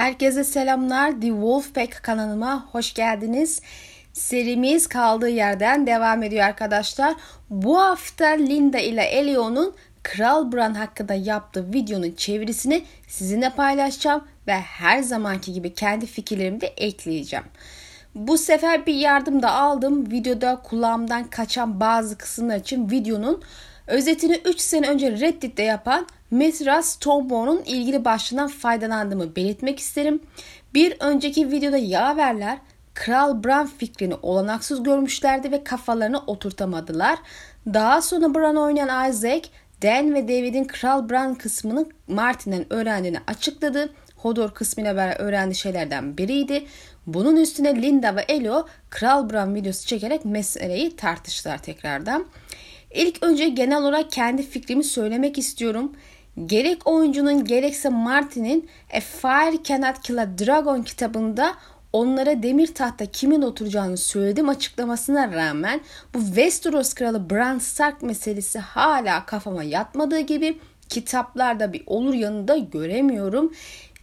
Herkese selamlar. The Wolfpack kanalıma hoş geldiniz. Serimiz kaldığı yerden devam ediyor arkadaşlar. Bu hafta Linda ile Elio'nun Kral Bran hakkında yaptığı videonun çevirisini sizinle paylaşacağım ve her zamanki gibi kendi fikirlerimi de ekleyeceğim. Bu sefer bir yardım da aldım. Videoda kulağımdan kaçan bazı kısımlar için videonun özetini 3 sene önce Reddit'te yapan Mithra Stormborn'un ilgili başlığından faydalandığımı belirtmek isterim. Bir önceki videoda yaverler Kral Bran fikrini olanaksız görmüşlerdi ve kafalarını oturtamadılar. Daha sonra Bran oynayan Isaac, Dan ve David'in Kral Bran kısmını Martin'den öğrendiğini açıkladı. Hodor kısmıyla beraber öğrendiği şeylerden biriydi. Bunun üstüne Linda ve Elo Kral Bran videosu çekerek meseleyi tartıştılar tekrardan. İlk önce genel olarak kendi fikrimi söylemek istiyorum. Gerek oyuncunun gerekse Martin'in A Fire Cannot Kill a Dragon kitabında onlara demir tahta kimin oturacağını söyledim açıklamasına rağmen bu Westeros kralı Bran Stark meselesi hala kafama yatmadığı gibi kitaplarda bir olur yanında göremiyorum.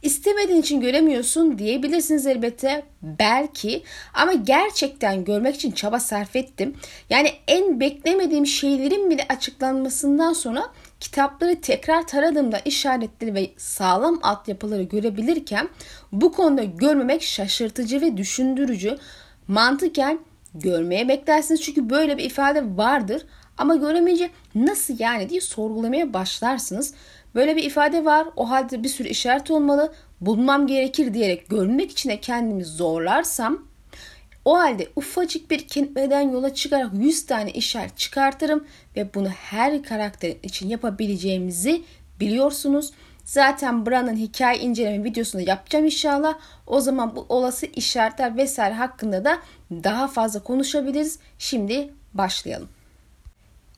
İstemediğin için göremiyorsun diyebilirsiniz elbette belki ama gerçekten görmek için çaba sarf ettim. Yani en beklemediğim şeylerin bile açıklanmasından sonra kitapları tekrar taradığımda işaretleri ve sağlam altyapıları görebilirken bu konuda görmemek şaşırtıcı ve düşündürücü. Mantıken görmeye beklersiniz çünkü böyle bir ifade vardır ama göremeyince nasıl yani diye sorgulamaya başlarsınız. Böyle bir ifade var o halde bir sürü işaret olmalı bulmam gerekir diyerek görmek için de kendimi zorlarsam o halde ufacık bir kelimeden yola çıkarak 100 tane işaret çıkartırım ve bunu her karakter için yapabileceğimizi biliyorsunuz. Zaten Bran'ın hikaye inceleme videosunu yapacağım inşallah. O zaman bu olası işaretler vesaire hakkında da daha fazla konuşabiliriz. Şimdi başlayalım.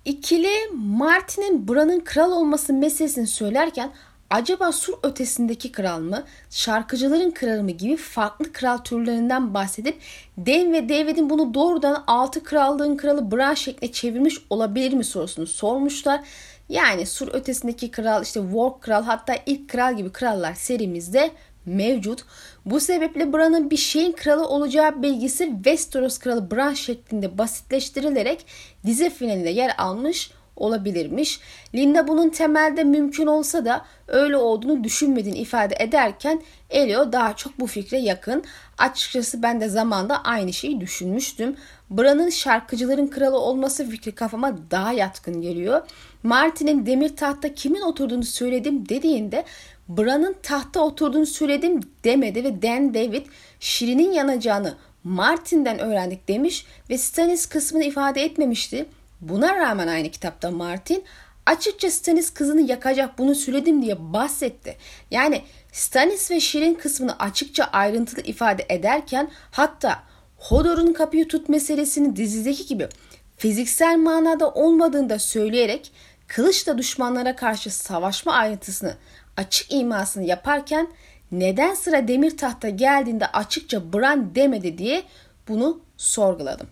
İkili Martin'in Bran'ın kral olması meselesini söylerken acaba sur ötesindeki kral mı, şarkıcıların kralı mı gibi farklı kral türlerinden bahsedip Dane ve David'in bunu doğrudan altı krallığın kralı Bran şekline çevirmiş olabilir mi sorusunu sormuşlar. Yani sur ötesindeki kral işte War kral hatta ilk kral gibi krallar serimizde mevcut. Bu sebeple Bran'ın bir şeyin kralı olacağı bilgisi Westeros kralı Bran şeklinde basitleştirilerek dizi finalinde yer almış olabilirmiş. Linda bunun temelde mümkün olsa da öyle olduğunu düşünmediğini ifade ederken Elio daha çok bu fikre yakın. Açıkçası ben de zamanda aynı şeyi düşünmüştüm. Bran'ın şarkıcıların kralı olması fikri kafama daha yatkın geliyor. Martin'in demir tahta kimin oturduğunu söyledim dediğinde Bran'ın tahta oturduğunu söyledim demedi ve Dan David Şirin'in yanacağını Martin'den öğrendik demiş ve Stannis kısmını ifade etmemişti. Buna rağmen aynı kitapta Martin açıkça Stannis kızını yakacak bunu söyledim diye bahsetti. Yani Stannis ve Şirin kısmını açıkça ayrıntılı ifade ederken hatta Hodor'un kapıyı tut meselesini dizideki gibi fiziksel manada olmadığını da söyleyerek kılıçla düşmanlara karşı savaşma ayrıntısını açık imasını yaparken neden sıra demir tahta geldiğinde açıkça Bran demedi diye bunu sorguladım.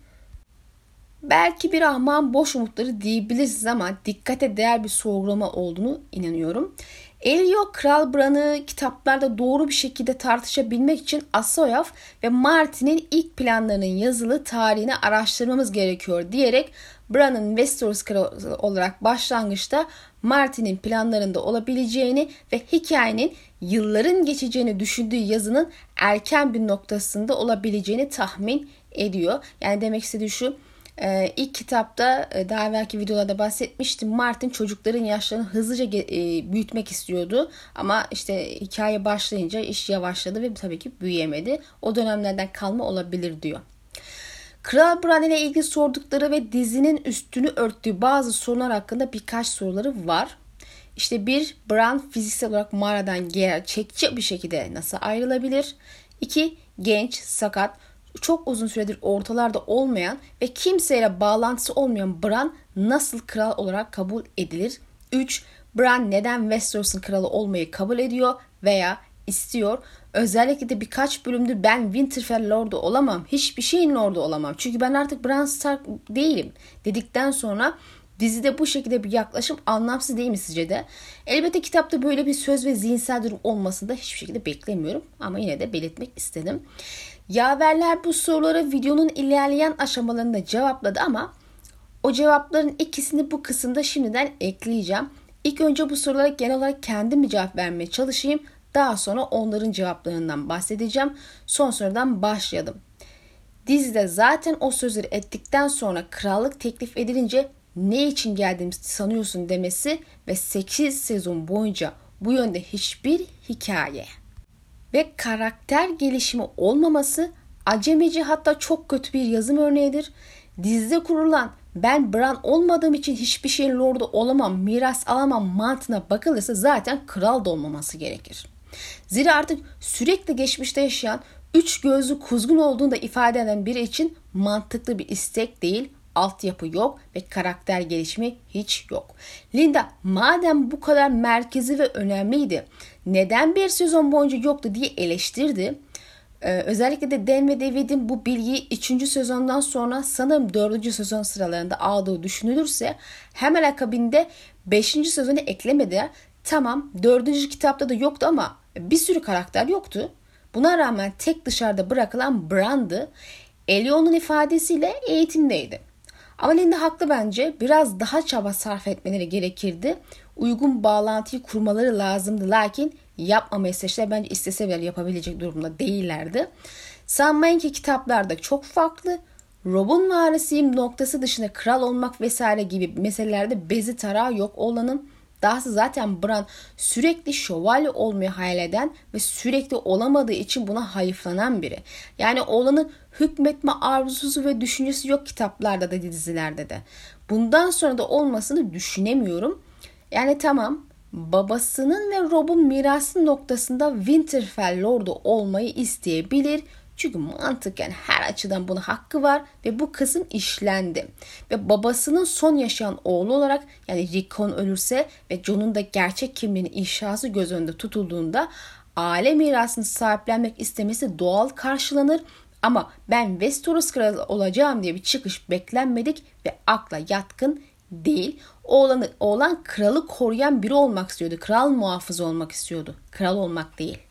Belki bir ahman boş umutları diyebilirsiniz ama dikkate değer bir sorgulama olduğunu inanıyorum. Elio Kral Bran'ı kitaplarda doğru bir şekilde tartışabilmek için Asoyaf ve Martin'in ilk planlarının yazılı tarihini araştırmamız gerekiyor diyerek Bran'ın Westeros kralı olarak başlangıçta Martin'in planlarında olabileceğini ve hikayenin yılların geçeceğini düşündüğü yazının erken bir noktasında olabileceğini tahmin ediyor. Yani demek istediği şu ee, ilk kitapta e, daha evvelki videolarda bahsetmiştim. Martin çocukların yaşlarını hızlıca e, büyütmek istiyordu. Ama işte hikaye başlayınca iş yavaşladı ve tabii ki büyüyemedi. O dönemlerden kalma olabilir diyor. Kral Bran ile ilgili sordukları ve dizinin üstünü örttüğü bazı sorunlar hakkında birkaç soruları var. İşte bir, Bran fiziksel olarak mağaradan gerçekçi bir şekilde nasıl ayrılabilir? İki, genç, sakat, çok uzun süredir ortalarda olmayan ve kimseyle bağlantısı olmayan Bran nasıl kral olarak kabul edilir? 3. Bran neden Westeros'un kralı olmayı kabul ediyor veya istiyor? Özellikle de birkaç bölümdür ben Winterfell Lord'u olamam. Hiçbir şeyin Lord'u olamam. Çünkü ben artık Bran Stark değilim dedikten sonra Dizide bu şekilde bir yaklaşım anlamsız değil mi sizce de? Elbette kitapta böyle bir söz ve zihinsel durum olmasını da hiçbir şekilde beklemiyorum. Ama yine de belirtmek istedim. Yaverler bu soruları videonun ilerleyen aşamalarında cevapladı ama o cevapların ikisini bu kısımda şimdiden ekleyeceğim. İlk önce bu sorulara genel olarak kendim cevap vermeye çalışayım. Daha sonra onların cevaplarından bahsedeceğim. Son sorudan başlayalım. Dizide zaten o sözleri ettikten sonra krallık teklif edilince ne için geldiğimizi sanıyorsun demesi ve 8 sezon boyunca bu yönde hiçbir hikaye ve karakter gelişimi olmaması acemici hatta çok kötü bir yazım örneğidir. Dizide kurulan ben Bran olmadığım için hiçbir şeyin lordu olamam, miras alamam mantığına bakılırsa zaten kral da olmaması gerekir. Zira artık sürekli geçmişte yaşayan üç gözlü kuzgun olduğunu da ifade eden biri için mantıklı bir istek değil, altyapı yok ve karakter gelişimi hiç yok. Linda madem bu kadar merkezi ve önemliydi neden bir sezon boyunca yoktu diye eleştirdi. Ee, özellikle de Dan ve David'in bu bilgiyi 3. sezondan sonra sanırım 4. sezon sıralarında aldığı düşünülürse hemen akabinde 5. sezonu eklemediler. Tamam 4. kitapta da yoktu ama bir sürü karakter yoktu. Buna rağmen tek dışarıda bırakılan Bran'dı. Elion'un ifadesiyle eğitimdeydi. Ama Linda haklı bence. Biraz daha çaba sarf etmeleri gerekirdi. Uygun bağlantıyı kurmaları lazımdı. Lakin yapmamayı seçtiler. Bence isteseler yapabilecek durumda değillerdi. Sanmayın ki kitaplarda çok farklı. Rob'un varisiyim noktası dışında kral olmak vesaire gibi meselelerde bezi tarağı yok olanın Dahası zaten Bran sürekli şövalye olmayı hayal eden ve sürekli olamadığı için buna hayıflanan biri. Yani oğlanın hükmetme arzusu ve düşüncesi yok kitaplarda da dizilerde de. Bundan sonra da olmasını düşünemiyorum. Yani tamam babasının ve Rob'un mirası noktasında Winterfell Lord'u olmayı isteyebilir çünkü mantıken her açıdan buna hakkı var ve bu kısım işlendi. Ve babasının son yaşayan oğlu olarak yani Rickon ölürse ve Jon'un da gerçek kimliğinin inşası göz önünde tutulduğunda aile mirasını sahiplenmek istemesi doğal karşılanır. Ama ben Westeros kralı olacağım diye bir çıkış beklenmedik ve akla yatkın değil. Oğlanı, oğlan kralı koruyan biri olmak istiyordu. Kral muhafızı olmak istiyordu. Kral olmak değil.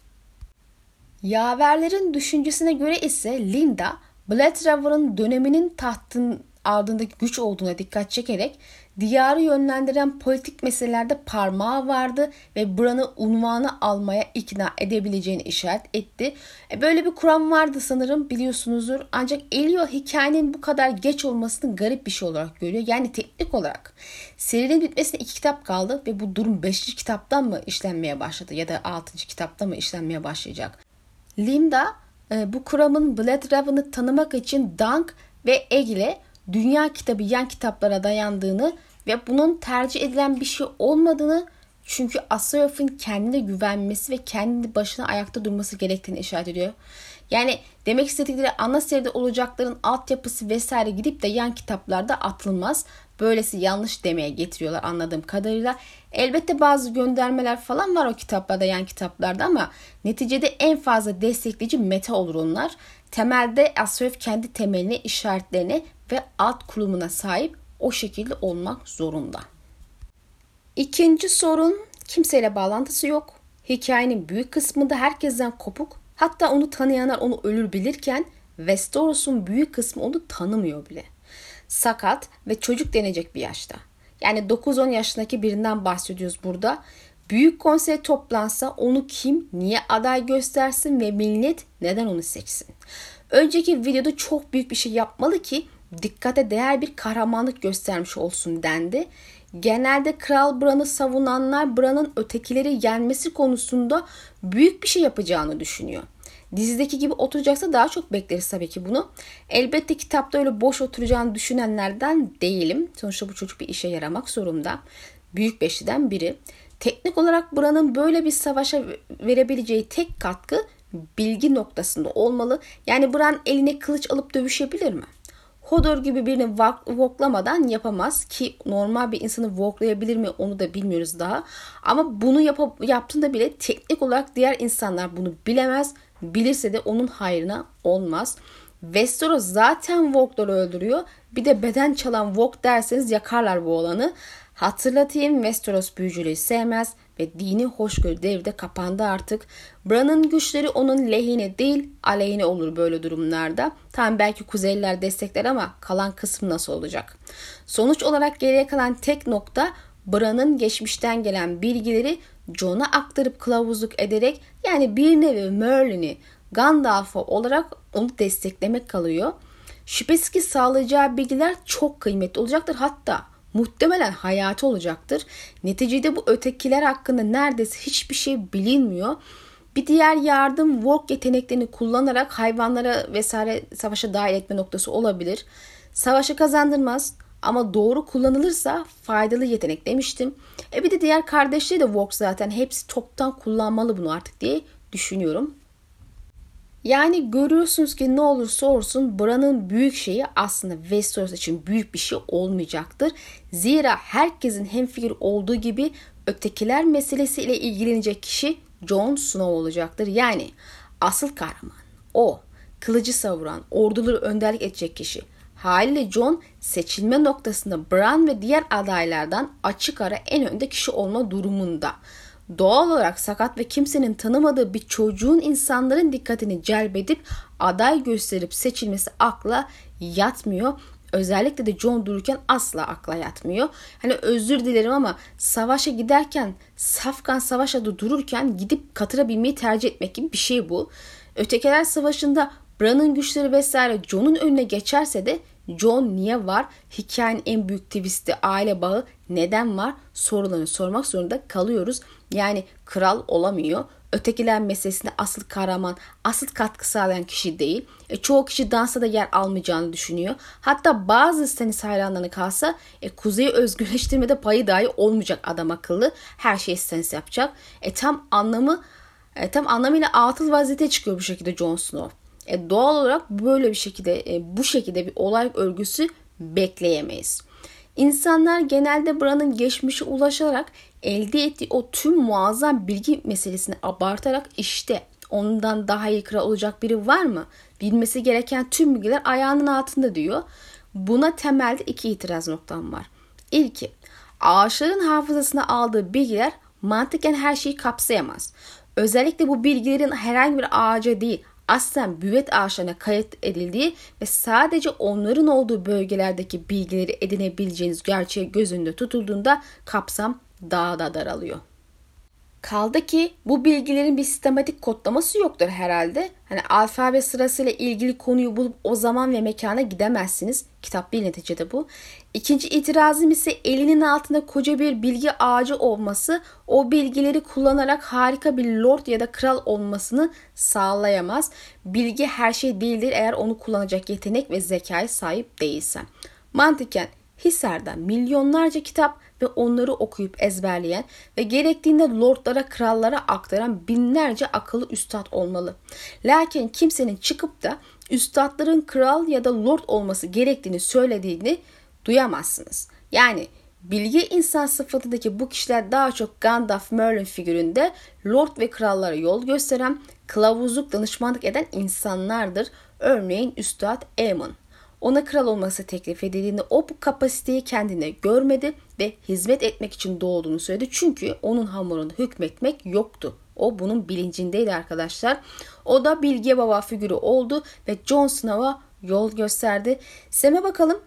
Yaverlerin düşüncesine göre ise Linda, Bloodriver'ın döneminin tahtın ardındaki güç olduğuna dikkat çekerek diyarı yönlendiren politik meselelerde parmağı vardı ve Bran'ı unvanı almaya ikna edebileceğini işaret etti. E böyle bir kuram vardı sanırım biliyorsunuzdur. Ancak Elio hikayenin bu kadar geç olmasını garip bir şey olarak görüyor. Yani teknik olarak serinin bitmesine iki kitap kaldı ve bu durum 5. kitaptan mı işlenmeye başladı ya da 6. kitapta mı işlenmeye başlayacak? Linda e, bu kuramın Blood Raven'ı tanımak için Dunk ve Eggle dünya kitabı yan kitaplara dayandığını ve bunun tercih edilen bir şey olmadığını çünkü Asyof'un kendine güvenmesi ve kendi başına ayakta durması gerektiğini işaret ediyor. Yani demek istedikleri ana seride olacakların altyapısı vesaire gidip de yan kitaplarda atılmaz. Böylesi yanlış demeye getiriyorlar anladığım kadarıyla. Elbette bazı göndermeler falan var o kitaplarda yan kitaplarda ama neticede en fazla destekleyici meta olur onlar. Temelde Asyof kendi temeline, işaretlerine ve alt kurumuna sahip o şekilde olmak zorunda. İkinci sorun kimseyle bağlantısı yok. Hikayenin büyük kısmında herkesten kopuk. Hatta onu tanıyanlar onu ölür bilirken Westeros'un büyük kısmı onu tanımıyor bile. Sakat ve çocuk denecek bir yaşta. Yani 9-10 yaşındaki birinden bahsediyoruz burada. Büyük konsey toplansa onu kim, niye aday göstersin ve millet neden onu seçsin? Önceki videoda çok büyük bir şey yapmalı ki dikkate değer bir kahramanlık göstermiş olsun dendi. Genelde Kral Bran'ı savunanlar Bran'ın ötekileri yenmesi konusunda büyük bir şey yapacağını düşünüyor. Dizideki gibi oturacaksa daha çok bekleriz tabii ki bunu. Elbette kitapta öyle boş oturacağını düşünenlerden değilim. Sonuçta bu çocuk bir işe yaramak zorunda. Büyük beşliden biri. Teknik olarak Bran'ın böyle bir savaşa verebileceği tek katkı bilgi noktasında olmalı. Yani Bran eline kılıç alıp dövüşebilir mi? Hodor gibi birini voklamadan yapamaz ki normal bir insanı voklayabilir mi onu da bilmiyoruz daha. Ama bunu yap yaptığında bile teknik olarak diğer insanlar bunu bilemez. Bilirse de onun hayrına olmaz. Westeros zaten Walk'ları öldürüyor. Bir de beden çalan Walk derseniz yakarlar bu olanı. Hatırlatayım Westeros büyücülüğü sevmez ve dini hoşgörü devde kapandı artık. Bran'ın güçleri onun lehine değil aleyhine olur böyle durumlarda. Tam belki Kuzeyliler destekler ama kalan kısım nasıl olacak? Sonuç olarak geriye kalan tek nokta Bran'ın geçmişten gelen bilgileri Jon'a aktarıp kılavuzluk ederek yani bir nevi Merlin'i Gandalf'ı olarak onu desteklemek kalıyor. Şüphesiz ki sağlayacağı bilgiler çok kıymetli olacaktır. Hatta muhtemelen hayatı olacaktır. Neticede bu ötekiler hakkında neredeyse hiçbir şey bilinmiyor. Bir diğer yardım work yeteneklerini kullanarak hayvanlara vesaire savaşa dahil etme noktası olabilir. Savaşı kazandırmaz ama doğru kullanılırsa faydalı yetenek demiştim. E bir de diğer kardeşleri de work zaten hepsi toptan kullanmalı bunu artık diye düşünüyorum. Yani görüyorsunuz ki ne olursa olsun buranın büyük şeyi aslında Westeros için büyük bir şey olmayacaktır. Zira herkesin hemfikir olduğu gibi ötekiler meselesiyle ilgilenecek kişi Jon Snow olacaktır. Yani asıl kahraman o. Kılıcı savuran, orduları önderlik edecek kişi. Haliyle Jon seçilme noktasında Bran ve diğer adaylardan açık ara en önde kişi olma durumunda doğal olarak sakat ve kimsenin tanımadığı bir çocuğun insanların dikkatini celbedip aday gösterip seçilmesi akla yatmıyor. Özellikle de John dururken asla akla yatmıyor. Hani özür dilerim ama savaşa giderken Safkan savaş adı dururken gidip katıra binmeyi tercih etmek gibi bir şey bu. Ötekiler savaşında Bran'ın güçleri vesaire John'un önüne geçerse de John niye var? Hikayenin en büyük twisti aile bağı neden var? Sorularını sormak zorunda kalıyoruz. Yani kral olamıyor. Ötekiler meselesinde asıl kahraman, asıl katkı sağlayan kişi değil. E, çoğu kişi dansa da yer almayacağını düşünüyor. Hatta bazı Stannis hayranlarına kalsa e, Kuzey'i özgürleştirmede payı dahi olmayacak adam akıllı. Her şeyi Stannis yapacak. E, tam anlamı e, tam anlamıyla atıl vaziyete çıkıyor bu şekilde Jon Snow. E, doğal olarak böyle bir şekilde e, bu şekilde bir olay örgüsü bekleyemeyiz. İnsanlar genelde Bran'ın geçmişe ulaşarak elde ettiği o tüm muazzam bilgi meselesini abartarak işte ondan daha iyi kral olacak biri var mı? Bilmesi gereken tüm bilgiler ayağının altında diyor. Buna temelde iki itiraz noktam var. İlki, ağaçların hafızasına aldığı bilgiler mantıken her şeyi kapsayamaz. Özellikle bu bilgilerin herhangi bir ağaca değil aslen büvet ağaçlarına kayıt edildiği ve sadece onların olduğu bölgelerdeki bilgileri edinebileceğiniz gerçeği göz önünde tutulduğunda kapsam daha da daralıyor. Kaldı ki bu bilgilerin bir sistematik kodlaması yoktur herhalde. Hani alfabe sırasıyla ilgili konuyu bulup o zaman ve mekana gidemezsiniz. Kitap değil neticede bu. İkinci itirazım ise elinin altında koca bir bilgi ağacı olması o bilgileri kullanarak harika bir lord ya da kral olmasını sağlayamaz. Bilgi her şey değildir eğer onu kullanacak yetenek ve zekaya sahip değilsen. Mantıken Hisar'da milyonlarca kitap ve onları okuyup ezberleyen ve gerektiğinde lordlara, krallara aktaran binlerce akıllı üstad olmalı. Lakin kimsenin çıkıp da üstadların kral ya da lord olması gerektiğini söylediğini duyamazsınız. Yani bilgi insan sıfatındaki bu kişiler daha çok Gandalf Merlin figüründe lord ve krallara yol gösteren, kılavuzluk danışmanlık eden insanlardır. Örneğin Üstad Aemon ona kral olması teklif edildiğinde o bu kapasiteyi kendine görmedi ve hizmet etmek için doğduğunu söyledi. Çünkü onun hamurunda hükmetmek yoktu. O bunun bilincindeydi arkadaşlar. O da Bilge Baba figürü oldu ve Jon Snow'a yol gösterdi. Sem'e bakalım.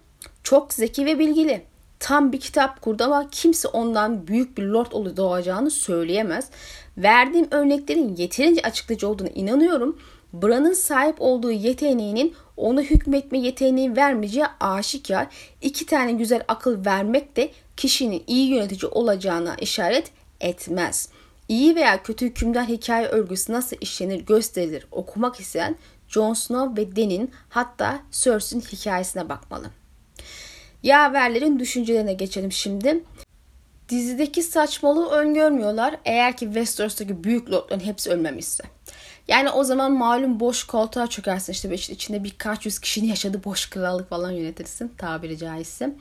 Çok zeki ve bilgili. Tam bir kitap kurdu ama kimse ondan büyük bir lord doğacağını söyleyemez. Verdiğim örneklerin yeterince açıklayıcı olduğunu inanıyorum. Bran'ın sahip olduğu yeteneğinin ona hükmetme yeteneği vermeyeceği aşikar. İki tane güzel akıl vermek de kişinin iyi yönetici olacağına işaret etmez. İyi veya kötü hükümdar hikaye örgüsü nasıl işlenir gösterilir okumak isteyen Jon Snow ve Dany'nin hatta Cersei'nin hikayesine bakmalı. Yaverlerin düşüncelerine geçelim şimdi. Dizideki saçmalığı öngörmüyorlar eğer ki Westeros'taki büyük lordların hepsi ölmemişse. Yani o zaman malum boş koltuğa çökersin işte içinde birkaç yüz kişinin yaşadığı boş krallık falan yönetirsin tabiri caizse.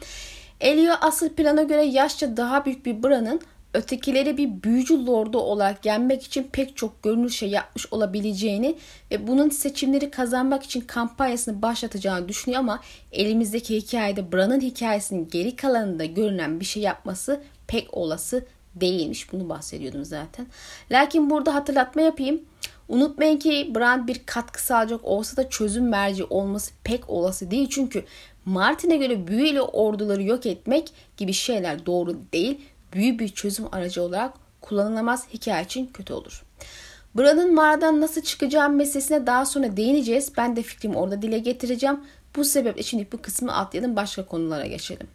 Elio asıl plana göre yaşça daha büyük bir Bran'ın ötekileri bir büyücü lordu olarak yenmek için pek çok görünür şey yapmış olabileceğini ve bunun seçimleri kazanmak için kampanyasını başlatacağını düşünüyor ama elimizdeki hikayede Bran'ın hikayesinin geri kalanında görünen bir şey yapması pek olası değilmiş. Bunu bahsediyordum zaten. Lakin burada hatırlatma yapayım. Unutmayın ki Bran bir katkı sağlayacak olsa da çözüm merci olması pek olası değil. Çünkü Martin'e göre büyüyle orduları yok etmek gibi şeyler doğru değil. Büyü bir çözüm aracı olarak kullanılamaz hikaye için kötü olur. Bran'ın mağaradan nasıl çıkacağı meselesine daha sonra değineceğiz. Ben de fikrimi orada dile getireceğim. Bu sebeple şimdi bu kısmı atlayalım başka konulara geçelim.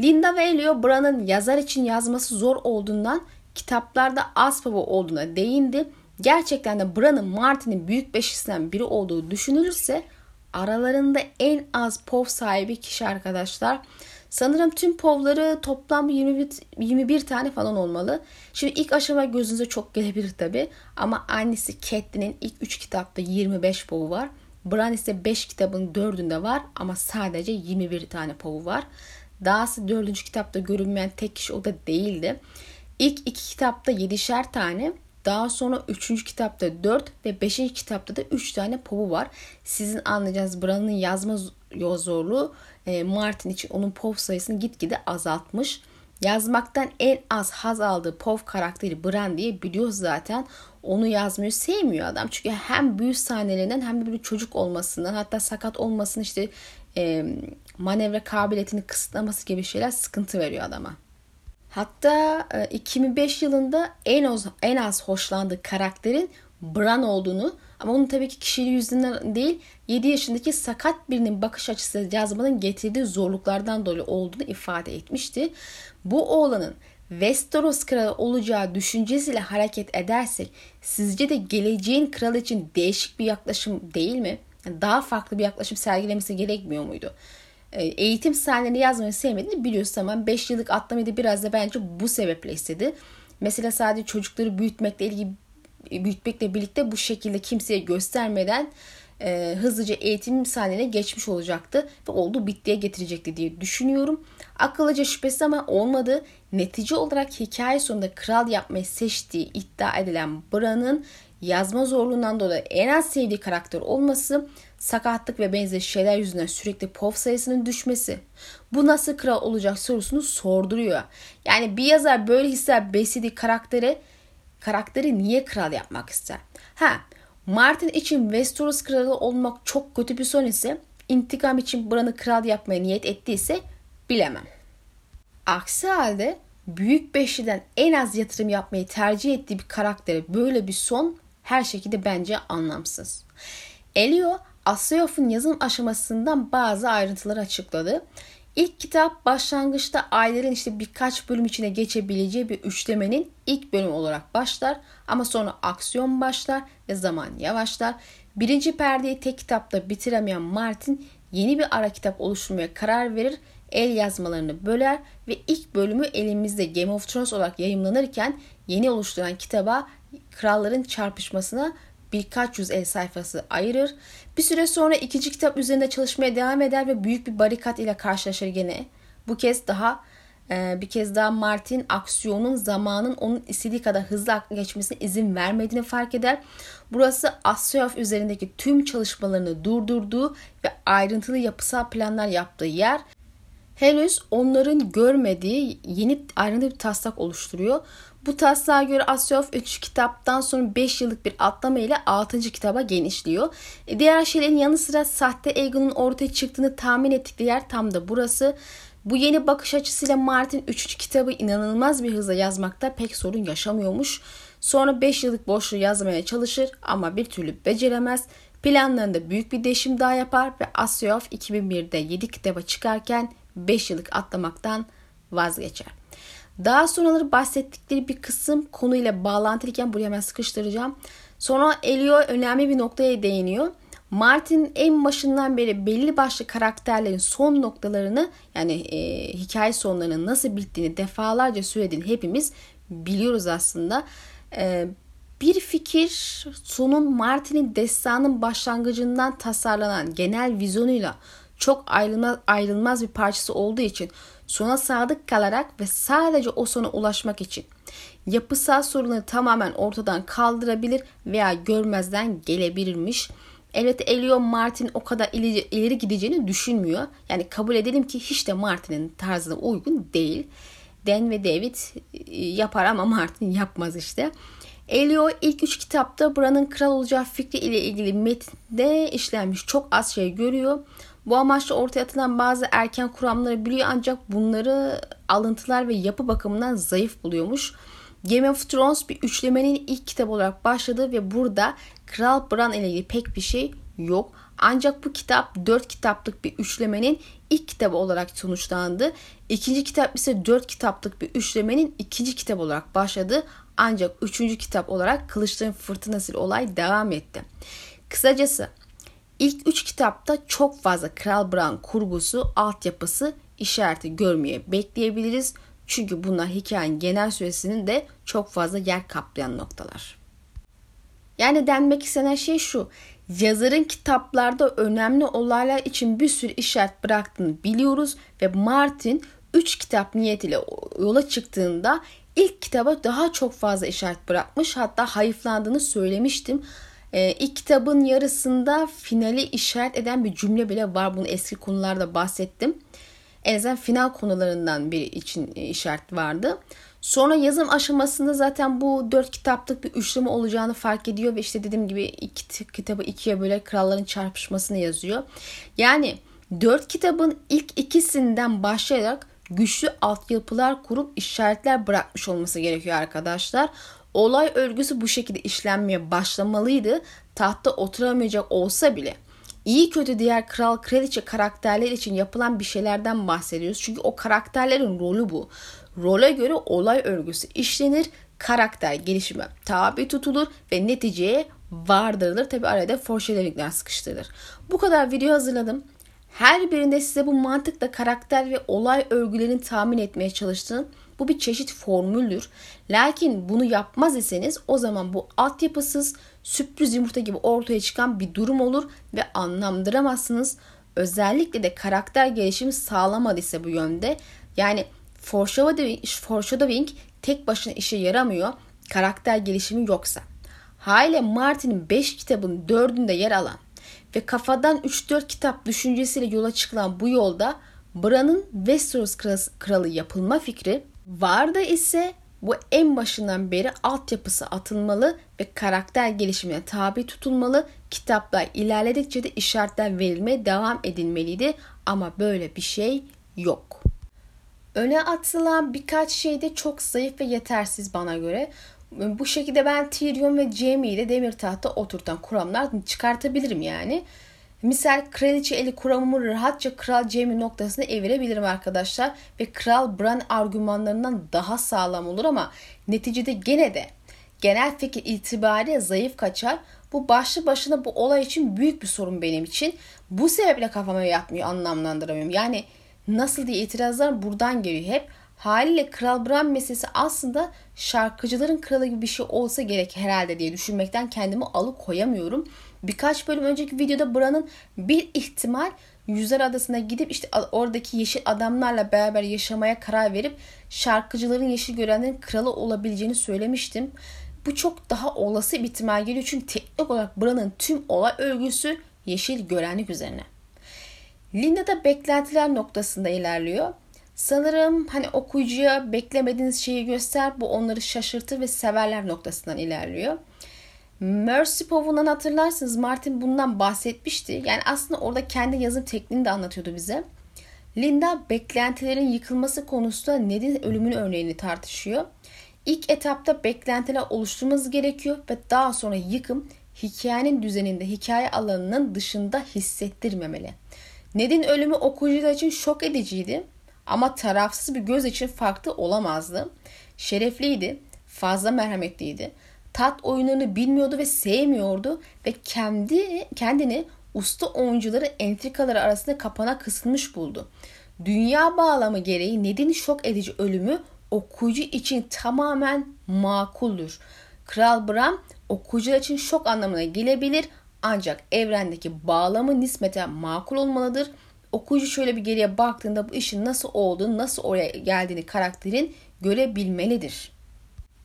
Linda ve Elio Bran'ın yazar için yazması zor olduğundan kitaplarda az baba olduğuna değindi. Gerçekten de Bran'ın Martin'in büyük beşisinden biri olduğu düşünülürse aralarında en az pov sahibi kişi arkadaşlar. Sanırım tüm povları toplam 21, 21 tane falan olmalı. Şimdi ilk aşama gözünüze çok gelebilir tabi. Ama annesi Catelyn'in ilk 3 kitapta 25 povu var. Bran ise 5 kitabın 4'ünde var ama sadece 21 tane povu var. Dahası 4. kitapta görünmeyen tek kişi o da değildi. İlk iki kitapta 7'şer tane, daha sonra 3. kitapta 4 ve 5. kitapta da 3 tane povu var. Sizin anlayacağınız Bran'ın yazma zorluğu e, Martin için onun pov sayısını gitgide azaltmış. Yazmaktan en az haz aldığı pov karakteri Bran diye biliyoruz zaten. Onu yazmıyor, sevmiyor adam. Çünkü hem büyü sahnelerinden hem de bir çocuk olmasından hatta sakat olmasını işte e, manevra kabiliyetini kısıtlaması gibi şeyler sıkıntı veriyor adama. Hatta e, 2005 yılında en az, en az hoşlandığı karakterin Bran olduğunu ama onun tabii ki kişiliği yüzünden değil 7 yaşındaki sakat birinin bakış açısı yazmanın getirdiği zorluklardan dolayı olduğunu ifade etmişti. Bu oğlanın Westeros kralı olacağı düşüncesiyle hareket edersek sizce de geleceğin kralı için değişik bir yaklaşım değil mi? Daha farklı bir yaklaşım sergilemesi gerekmiyor muydu? E, eğitim sahnelerini yazmayı sevmediğini biliyoruz ama 5 yıllık atlamayı biraz da bence bu sebeple istedi. Mesela sadece çocukları büyütmekle ilgili büyütmekle birlikte bu şekilde kimseye göstermeden e, hızlıca eğitim sahnelerine geçmiş olacaktı ve oldu bittiye getirecekti diye düşünüyorum. Akıllıca şüphesi ama olmadı. Netice olarak hikaye sonunda kral yapmayı seçtiği iddia edilen Bran'ın yazma zorluğundan dolayı en az sevdiği karakter olması, sakatlık ve benzeri şeyler yüzünden sürekli pov sayısının düşmesi. Bu nasıl kral olacak sorusunu sorduruyor. Yani bir yazar böyle hisler beslediği karaktere karakteri niye kral yapmak ister? Ha, Martin için Westeros kralı olmak çok kötü bir son ise intikam için Bran'ı kral yapmaya niyet ettiyse bilemem. Aksi halde büyük beşliden en az yatırım yapmayı tercih ettiği bir karaktere böyle bir son her şekilde bence anlamsız. Elio Asyof'un yazım aşamasından bazı ayrıntıları açıkladı. İlk kitap başlangıçta ayların işte birkaç bölüm içine geçebileceği bir üçlemenin ilk bölümü olarak başlar ama sonra aksiyon başlar ve zaman yavaşlar. Birinci perdeyi tek kitapta bitiremeyen Martin yeni bir ara kitap oluşturmaya karar verir, el yazmalarını böler ve ilk bölümü elimizde Game of Thrones olarak yayımlanırken yeni oluşturan kitaba kralların çarpışmasına birkaç yüz el sayfası ayırır. Bir süre sonra ikinci kitap üzerinde çalışmaya devam eder ve büyük bir barikat ile karşılaşır gene. Bu kez daha e, bir kez daha Martin aksiyonun zamanın onun istediği kadar hızlı geçmesine izin vermediğini fark eder. Burası Asyaf üzerindeki tüm çalışmalarını durdurduğu ve ayrıntılı yapısal planlar yaptığı yer. Henüz onların görmediği yeni ayrıntılı bir taslak oluşturuyor. Bu taslağa göre Asyov 3 kitaptan sonra 5 yıllık bir atlama ile 6. kitaba genişliyor. E, diğer şeylerin yanı sıra sahte Aegon'un ortaya çıktığını tahmin ettikleri yer tam da burası. Bu yeni bakış açısıyla Martin 3. kitabı inanılmaz bir hızla yazmakta pek sorun yaşamıyormuş. Sonra 5 yıllık boşluğu yazmaya çalışır ama bir türlü beceremez. Planlarında büyük bir değişim daha yapar ve Asyov 2001'de 7 kitaba çıkarken 5 yıllık atlamaktan vazgeçer. Daha sonraları bahsettikleri bir kısım konuyla bağlantılıyken buraya hemen sıkıştıracağım. Sonra Elio önemli bir noktaya değiniyor. Martin en başından beri belli başlı karakterlerin son noktalarını yani e, hikaye sonlarının nasıl bittiğini defalarca söylediğini hepimiz biliyoruz aslında. E, bir fikir sonun Martin'in destanın başlangıcından tasarlanan genel vizyonuyla çok ayrılmaz, ayrılmaz bir parçası olduğu için sona sadık kalarak ve sadece o sona ulaşmak için yapısal sorunları tamamen ortadan kaldırabilir veya görmezden gelebilirmiş. Evet Elio Martin o kadar ileri, ileri gideceğini düşünmüyor. Yani kabul edelim ki hiç de Martin'in tarzına uygun değil. Dan ve David e, yapar ama Martin yapmaz işte. Elio ilk üç kitapta Bran'ın kral olacağı fikri ile ilgili metinde işlenmiş çok az şey görüyor. Bu amaçla ortaya atılan bazı erken kuramları biliyor ancak bunları alıntılar ve yapı bakımından zayıf buluyormuş. Game of Thrones bir üçlemenin ilk kitabı olarak başladı ve burada Kral Bran ile ilgili pek bir şey yok. Ancak bu kitap 4 kitaplık bir üçlemenin ilk kitabı olarak sonuçlandı. İkinci kitap ise 4 kitaplık bir üçlemenin ikinci kitabı olarak başladı. Ancak üçüncü kitap olarak Kılıçların Fırtınası ile olay devam etti. Kısacası ilk üç kitapta çok fazla Kral Bran kurgusu, altyapısı, işareti görmeye bekleyebiliriz. Çünkü bunlar hikayenin genel süresinin de çok fazla yer kaplayan noktalar. Yani denmek istenen şey şu. Yazarın kitaplarda önemli olaylar için bir sürü işaret bıraktığını biliyoruz ve Martin 3 kitap niyetiyle yola çıktığında ilk kitaba daha çok fazla işaret bırakmış. Hatta hayıflandığını söylemiştim. İlk kitabın yarısında finali işaret eden bir cümle bile var. Bunu eski konularda bahsettim. En azından final konularından biri için işaret vardı. Sonra yazım aşamasında zaten bu dört kitaplık bir üçleme olacağını fark ediyor ve işte dediğim gibi iki kitabı ikiye böyle kralların çarpışmasını yazıyor. Yani dört kitabın ilk ikisinden başlayarak güçlü altyapılar kurup işaretler bırakmış olması gerekiyor arkadaşlar. Olay örgüsü bu şekilde işlenmeye başlamalıydı. Tahta oturamayacak olsa bile iyi kötü diğer kral kraliçe karakterler için yapılan bir şeylerden bahsediyoruz. Çünkü o karakterlerin rolü bu. Role göre olay örgüsü işlenir, karakter gelişime tabi tutulur ve neticeye vardırılır. Tabi arada foreshadowingler sıkıştırılır. Bu kadar video hazırladım. Her birinde size bu mantıkla karakter ve olay örgülerini tahmin etmeye çalıştım. Bu bir çeşit formüldür. Lakin bunu yapmaz iseniz o zaman bu altyapısız sürpriz yumurta gibi ortaya çıkan bir durum olur ve anlamdıramazsınız. Özellikle de karakter gelişimi sağlamadıysa bu yönde yani foreshadowing, foreshadowing tek başına işe yaramıyor karakter gelişimi yoksa. Hale Martin'in 5 kitabın 4'ünde yer alan ve kafadan 3-4 kitap düşüncesiyle yola çıkılan bu yolda Bran'ın Westeros kralı yapılma fikri Varda ise bu en başından beri altyapısı atılmalı ve karakter gelişimine tabi tutulmalı. Kitaplar ilerledikçe de işaretler verilmeye devam edilmeliydi ama böyle bir şey yok. Öne atılan birkaç şey de çok zayıf ve yetersiz bana göre. Bu şekilde ben Tyrion ve Jaime'yi de demir tahta oturtan kuramlar çıkartabilirim yani. Misal kraliçe eli kuramımı rahatça Kral Jaime noktasına evirebilirim arkadaşlar. Ve Kral Bran argümanlarından daha sağlam olur ama neticede gene de genel fikir itibariyle zayıf kaçar. Bu başlı başına bu olay için büyük bir sorun benim için. Bu sebeple kafama yatmıyor, anlamlandıramıyorum. Yani nasıl diye itirazlar buradan geliyor hep. Haliyle Kral Bran meselesi aslında şarkıcıların kralı gibi bir şey olsa gerek herhalde diye düşünmekten kendimi alıkoyamıyorum. Birkaç bölüm önceki videoda Bran'ın bir ihtimal Yüzer Adası'na gidip işte oradaki yeşil adamlarla beraber yaşamaya karar verip şarkıcıların yeşil görenlerin kralı olabileceğini söylemiştim. Bu çok daha olası bir ihtimal geliyor çünkü teknik olarak Bran'ın tüm olay örgüsü yeşil görenlik üzerine. Linda da beklentiler noktasında ilerliyor. Sanırım hani okuyucuya beklemediğiniz şeyi göster bu onları şaşırtır ve severler noktasından ilerliyor. Mercy Pov'undan hatırlarsınız Martin bundan bahsetmişti. Yani aslında orada kendi yazım tekniğini de anlatıyordu bize. Linda beklentilerin yıkılması konusunda Ned'in ölümünün örneğini tartışıyor. İlk etapta beklentiler oluşturmanız gerekiyor ve daha sonra yıkım hikayenin düzeninde hikaye alanının dışında hissettirmemeli. Ned'in ölümü okuyucular için şok ediciydi ama tarafsız bir göz için farklı olamazdı. Şerefliydi, fazla merhametliydi tat oyunlarını bilmiyordu ve sevmiyordu ve kendi kendini usta oyuncuları entrikaları arasında kapana kısılmış buldu. Dünya bağlamı gereği Ned'in şok edici ölümü okuyucu için tamamen makuldür. Kral Bram okuyucular için şok anlamına gelebilir ancak evrendeki bağlamı nispeten makul olmalıdır. Okuyucu şöyle bir geriye baktığında bu işin nasıl olduğunu, nasıl oraya geldiğini karakterin görebilmelidir.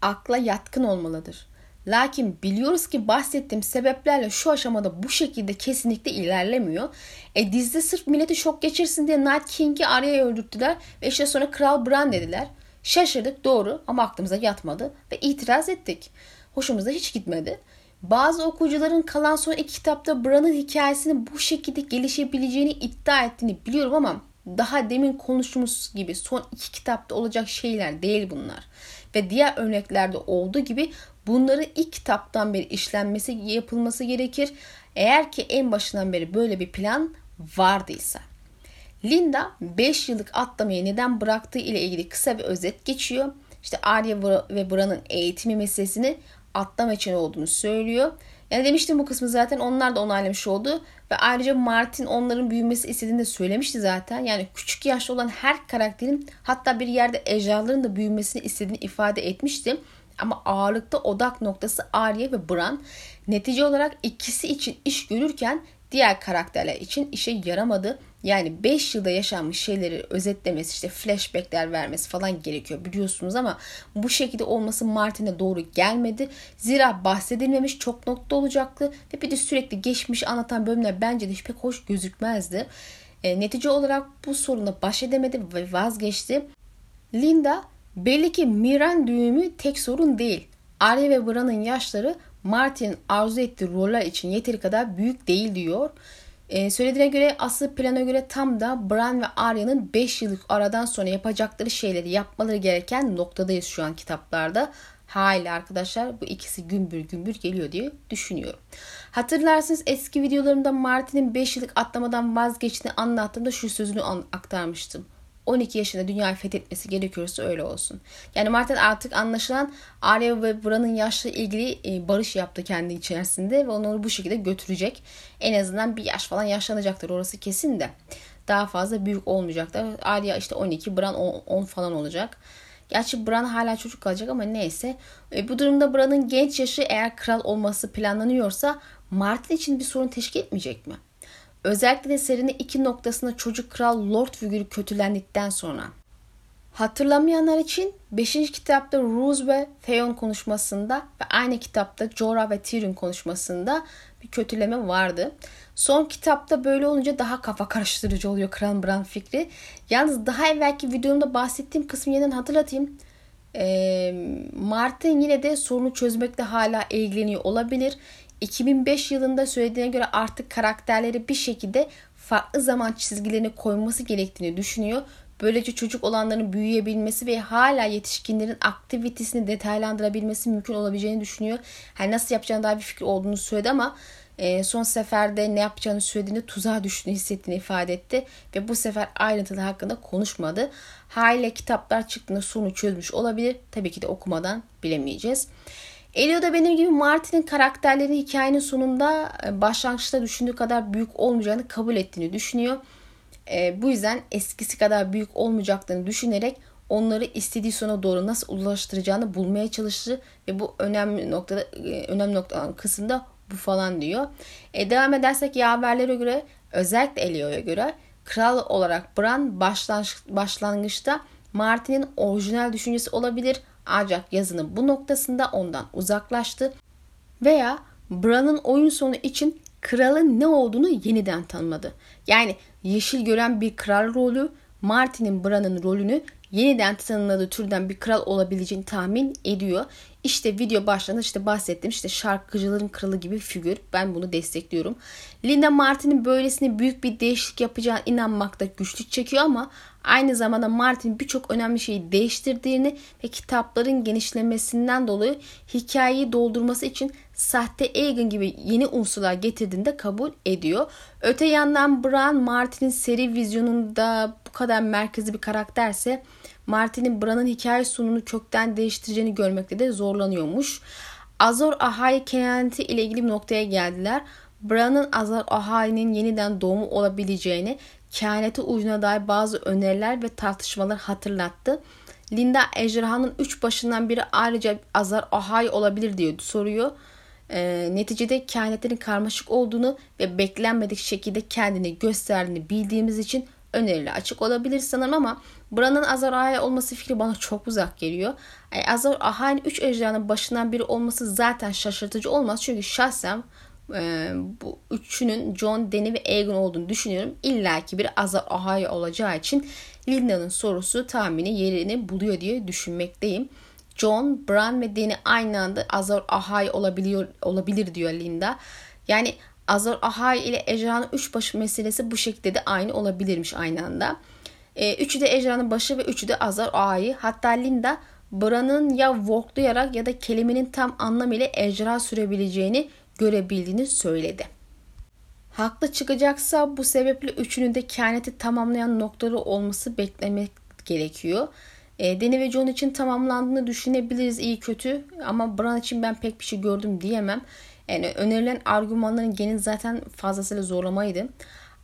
akla yatkın olmalıdır. Lakin biliyoruz ki bahsettiğim sebeplerle şu aşamada bu şekilde kesinlikle ilerlemiyor. E dizide sırf milleti şok geçirsin diye Night King'i araya öldürttüler ve işte sonra Kral Bran dediler. Şaşırdık doğru ama aklımıza yatmadı ve itiraz ettik. Hoşumuza hiç gitmedi. Bazı okuyucuların kalan son iki kitapta Bran'ın hikayesinin bu şekilde gelişebileceğini iddia ettiğini biliyorum ama daha demin konuştuğumuz gibi son iki kitapta olacak şeyler değil bunlar. Ve diğer örneklerde olduğu gibi bunların ilk kitaptan beri işlenmesi yapılması gerekir. Eğer ki en başından beri böyle bir plan vardıysa. Linda 5 yıllık atlamayı neden bıraktığı ile ilgili kısa bir özet geçiyor. İşte Arya ve Bran'ın eğitimi meselesini atlama için olduğunu söylüyor. Yani demiştim bu kısmı zaten onlar da onaylamış oldu. Ve ayrıca Martin onların büyümesi istediğini de söylemişti zaten. Yani küçük yaşta olan her karakterin hatta bir yerde ejderhaların da büyümesini istediğini ifade etmişti. Ama ağırlıkta odak noktası Arya ve Bran. Netice olarak ikisi için iş görürken diğer karakterler için işe yaramadı. Yani 5 yılda yaşanmış şeyleri özetlemesi işte flashbackler vermesi falan gerekiyor biliyorsunuz ama bu şekilde olması Martin'e doğru gelmedi. Zira bahsedilmemiş çok nokta olacaktı ve bir de sürekli geçmiş anlatan bölümler bence de hiç pek hoş gözükmezdi. E, netice olarak bu soruna baş edemedi ve vazgeçti. Linda belli ki Miran düğümü tek sorun değil. Arya ve Bran'ın yaşları Martin'in arzu ettiği roller için yeteri kadar büyük değil diyor. Ee, söylediğine göre aslı plana göre tam da Bran ve Arya'nın 5 yıllık aradan sonra yapacakları şeyleri yapmaları gereken noktadayız şu an kitaplarda. Hayli arkadaşlar bu ikisi gümbür gümbür geliyor diye düşünüyorum. Hatırlarsınız eski videolarımda Martin'in 5 yıllık atlamadan vazgeçtiğini anlattığımda şu sözünü aktarmıştım. 12 yaşında dünyayı fethetmesi gerekiyorsa öyle olsun. Yani Martin artık anlaşılan Arya ve Bran'ın yaşla ilgili e, barış yaptı kendi içerisinde ve onları bu şekilde götürecek. En azından bir yaş falan yaşlanacaktır orası kesin de. Daha fazla büyük olmayacaklar. Arya işte 12, Bran 10, 10 falan olacak. Gerçi Bran hala çocuk kalacak ama neyse. E, bu durumda Bran'ın genç yaşı eğer kral olması planlanıyorsa Martin için bir sorun teşkil etmeyecek mi? Özellikle de serinin iki noktasında çocuk kral Lord figürü kötülendikten sonra. Hatırlamayanlar için 5. kitapta Roose ve Theon konuşmasında ve aynı kitapta Jorah ve Tyrion konuşmasında bir kötüleme vardı. Son kitapta böyle olunca daha kafa karıştırıcı oluyor Kral Bran fikri. Yalnız daha evvelki videomda bahsettiğim kısmı yeniden hatırlatayım. Ee, Martin yine de sorunu çözmekle hala ilgileniyor olabilir. 2005 yılında söylediğine göre artık karakterleri bir şekilde farklı zaman çizgilerini koyması gerektiğini düşünüyor. Böylece çocuk olanların büyüyebilmesi ve hala yetişkinlerin aktivitesini detaylandırabilmesi mümkün olabileceğini düşünüyor. Yani nasıl yapacağını daha bir fikir olduğunu söyledi ama e, son seferde ne yapacağını söylediğinde tuzağa düştüğünü hissettiğini ifade etti. Ve bu sefer ayrıntılı hakkında konuşmadı. Haliyle kitaplar çıktığında sorunu çözmüş olabilir. Tabii ki de okumadan bilemeyeceğiz. Elio da benim gibi Martin'in karakterlerini hikayenin sonunda e, başlangıçta düşündüğü kadar büyük olmayacağını kabul ettiğini düşünüyor. E, bu yüzden eskisi kadar büyük olmayacaklarını düşünerek onları istediği sona doğru nasıl ulaştıracağını bulmaya çalıştı ve bu önemli noktada e, önemli nokta kısımda bu falan diyor. E, devam edersek ya haberlere göre özellikle Elio'ya göre kral olarak Bran başlangıçta Martin'in orijinal düşüncesi olabilir ancak yazının bu noktasında ondan uzaklaştı veya Bran'ın oyun sonu için kralın ne olduğunu yeniden tanımadı. Yani yeşil gören bir kral rolü Martin'in Bran'ın rolünü yeniden tanımladığı türden bir kral olabileceğini tahmin ediyor. İşte video başlarında işte bahsettim işte şarkıcıların kralı gibi figür. Ben bunu destekliyorum. Linda Martin'in böylesine büyük bir değişiklik yapacağına inanmakta güçlük çekiyor ama aynı zamanda Martin birçok önemli şeyi değiştirdiğini ve kitapların genişlemesinden dolayı hikayeyi doldurması için sahte Egan gibi yeni unsurlar getirdiğini de kabul ediyor. Öte yandan Bran Martin'in seri vizyonunda bu kadar merkezi bir karakterse Martin'in Bran'ın hikaye sunumunu kökten değiştireceğini görmekte de zorlanıyormuş. Azor Ahai kehaneti ile ilgili bir noktaya geldiler. Bran'ın Azor Ahai'nin yeniden doğumu olabileceğini, kehanete uyduğuna dair bazı öneriler ve tartışmalar hatırlattı. Linda ejderhanın üç başından biri ayrıca Azar Ahai olabilir diye soruyor. E, neticede kehanetlerin karmaşık olduğunu ve beklenmedik şekilde kendini gösterdiğini bildiğimiz için öneriyle açık olabilir sanırım ama Bran'ın Azar Ahai olması fikri bana çok uzak geliyor. Yani Azar Ahai'nin 3 ejderhanın başından biri olması zaten şaşırtıcı olmaz. Çünkü şahsen e, bu üçünün John, Danny ve Aegon olduğunu düşünüyorum. İlla ki bir Azar Ahai olacağı için Linda'nın sorusu tahmini yerini buluyor diye düşünmekteyim. John, Bran ve Danny aynı anda Azor Ahai olabiliyor, olabilir diyor Linda. Yani Azor Ahai ile Ejderhanın üç başı meselesi bu şekilde de aynı olabilirmiş aynı anda. E, üçü de Ejderhanın başı ve üçü de Azor Ahai. Hatta Linda Bran'ın ya walklayarak ya da kelimenin tam anlamıyla ejderha sürebileceğini görebildiğini söyledi. Haklı çıkacaksa bu sebeple üçünün de kehaneti tamamlayan noktaları olması beklemek gerekiyor. E, Danny ve John için tamamlandığını düşünebiliriz iyi kötü ama Bran için ben pek bir şey gördüm diyemem. Yani önerilen argümanların geni zaten fazlasıyla zorlamaydı.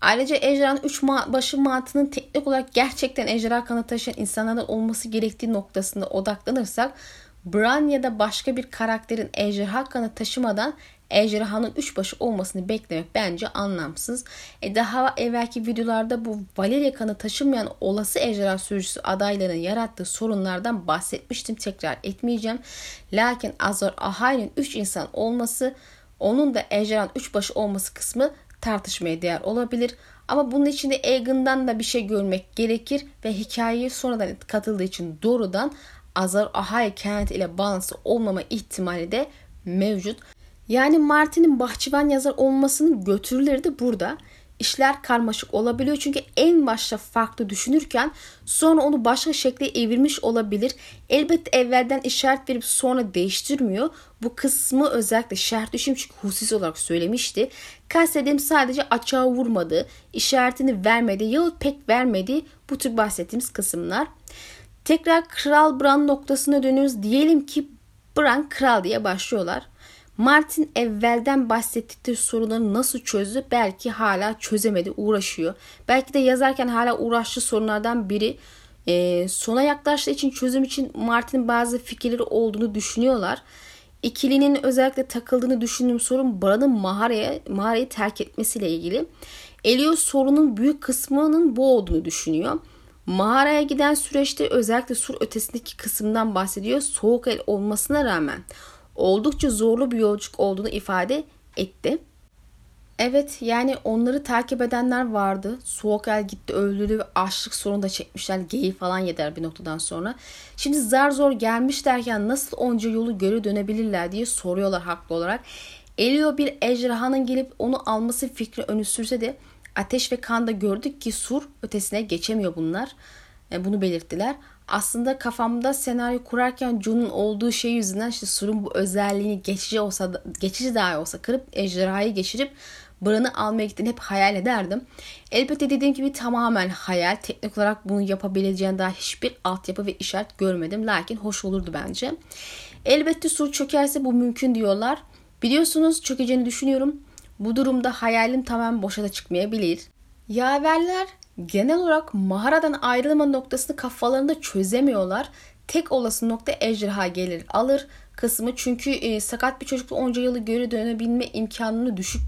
Ayrıca ejderhanın 3 ma- başı mantığının teknik olarak gerçekten ejderha kanı taşıyan insanlardan olması gerektiği noktasında odaklanırsak Bran ya da başka bir karakterin ejderha kanı taşımadan ejderhanın üç başı olmasını beklemek bence anlamsız. E daha evvelki videolarda bu Valeria kanı taşımayan olası ejderha sürücüsü adaylarının yarattığı sorunlardan bahsetmiştim. Tekrar etmeyeceğim. Lakin Azor Ahai'nin 3 insan olması onun da ejderhanın üç başı olması kısmı tartışmaya değer olabilir. Ama bunun içinde Aegon'dan da bir şey görmek gerekir ve hikayeye sonradan katıldığı için doğrudan Azar Ahai kehaneti ile bağlantısı olmama ihtimali de mevcut. Yani Martin'in bahçıvan yazar olmasının götürüleri de burada. İşler karmaşık olabiliyor çünkü en başta farklı düşünürken sonra onu başka şekle evirmiş olabilir. Elbette evvelden işaret verip sonra değiştirmiyor. Bu kısmı özellikle şerh düşüm çünkü hususi olarak söylemişti. Kastediğim sadece açığa vurmadı, işaretini vermedi yahut pek vermedi bu tür bahsettiğimiz kısımlar. Tekrar Kral Bran noktasına dönüyoruz. Diyelim ki Bran kral diye başlıyorlar. Martin evvelden bahsettikleri soruları nasıl çözdü belki hala çözemedi uğraşıyor. Belki de yazarken hala uğraştığı sorunlardan biri. E, sona yaklaştığı için çözüm için Martin'in bazı fikirleri olduğunu düşünüyorlar. İkilinin özellikle takıldığını düşündüğüm sorun Bran'ın mağaraya, mağarayı terk etmesiyle ilgili. Elio sorunun büyük kısmının bu olduğunu düşünüyor. Mağaraya giden süreçte özellikle sur ötesindeki kısımdan bahsediyor. Soğuk el olmasına rağmen oldukça zorlu bir yolculuk olduğunu ifade etti. Evet yani onları takip edenler vardı. Soğuk el gitti öldürdü ve açlık sorunu da çekmişler. Geyi falan yeder bir noktadan sonra. Şimdi zar zor gelmiş derken nasıl onca yolu geri dönebilirler diye soruyorlar haklı olarak. Elio bir ejderhanın gelip onu alması fikri önü sürse de ateş ve kanda gördük ki sur ötesine geçemiyor bunlar. E, bunu belirttiler aslında kafamda senaryo kurarken Jun'un olduğu şey yüzünden işte Sur'un bu özelliğini geçici olsa da, geçici dahi olsa kırıp ejderhayı geçirip Bran'ı almaya gittiğini hep hayal ederdim. Elbette dediğim gibi tamamen hayal. Teknik olarak bunu yapabileceğine dair hiçbir altyapı ve işaret görmedim. Lakin hoş olurdu bence. Elbette Sur çökerse bu mümkün diyorlar. Biliyorsunuz çökeceğini düşünüyorum. Bu durumda hayalim tamamen boşa da çıkmayabilir. Yaverler genel olarak mağaradan ayrılma noktasını kafalarında çözemiyorlar. Tek olası nokta ejderha gelir alır kısmı çünkü e, sakat bir çocukla onca yılı geri dönebilme imkanını düşük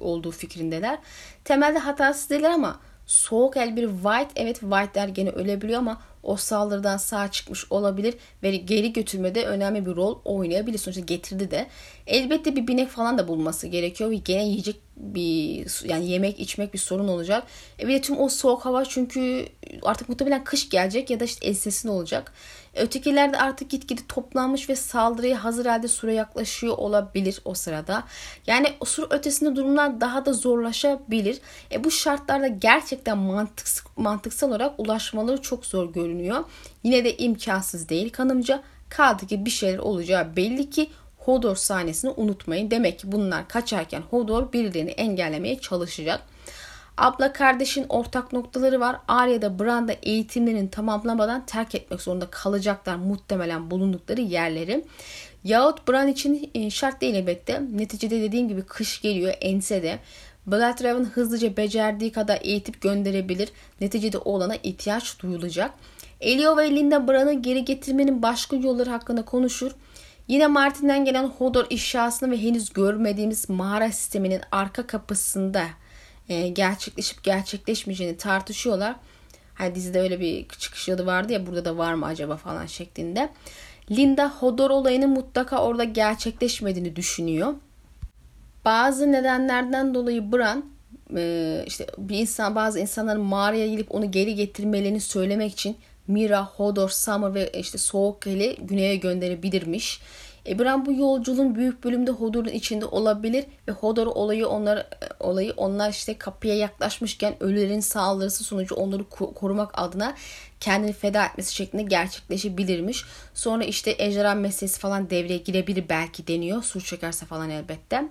olduğu fikrindeler. Temelde hatasız değiller ama soğuk el bir White evet White'ler gene ölebiliyor ama o saldırıdan sağ çıkmış olabilir ve geri götürmede önemli bir rol oynayabilir. Sonuçta getirdi de. Elbette bir binek falan da bulması gerekiyor ve gene yiyecek bir yani yemek içmek bir sorun olacak. E bir de tüm o soğuk hava çünkü artık muhtemelen kış gelecek ya da işte ensesin olacak. Ötekiler de artık gitgide toplanmış ve saldırıya hazır halde sura yaklaşıyor olabilir o sırada. Yani sur ötesinde durumlar daha da zorlaşabilir. E bu şartlarda gerçekten mantıksal, mantıksal olarak ulaşmaları çok zor görünüyor. Yine de imkansız değil kanımca. Kaldı ki bir şeyler olacağı belli ki Hodor sahnesini unutmayın. Demek ki bunlar kaçarken Hodor birilerini engellemeye çalışacak. Abla kardeşin ortak noktaları var. Arya da Bran'da eğitimlerini tamamlamadan terk etmek zorunda kalacaklar muhtemelen bulundukları yerleri. Yahut Bran için e, şart değil elbette. Neticede dediğim gibi kış geliyor ensede. Bloodhaven hızlıca becerdiği kadar eğitip gönderebilir. Neticede olana ihtiyaç duyulacak. Elio ve Linda Bran'ı geri getirmenin başka yolları hakkında konuşur. Yine Martin'den gelen Hodor ifşasını ve henüz görmediğimiz mağara sisteminin arka kapısında e, gerçekleşip gerçekleşmeyeceğini tartışıyorlar. Hani dizide öyle bir çıkış yolu vardı ya burada da var mı acaba falan şeklinde. Linda Hodor olayının mutlaka orada gerçekleşmediğini düşünüyor. Bazı nedenlerden dolayı Bran e, işte bir insan bazı insanların mağaraya gelip onu geri getirmelerini söylemek için Mira, Hodor, Summer ve işte Soğuk ile güneye gönderebilirmiş. Ebran bu yolculuğun büyük bölümde Hodor'un içinde olabilir ve Hodor olayı onlar olayı onlar işte kapıya yaklaşmışken ölülerin saldırısı sonucu onları korumak adına kendini feda etmesi şeklinde gerçekleşebilirmiş. Sonra işte ejderha meselesi falan devreye girebilir belki deniyor. Sur çekerse falan elbette.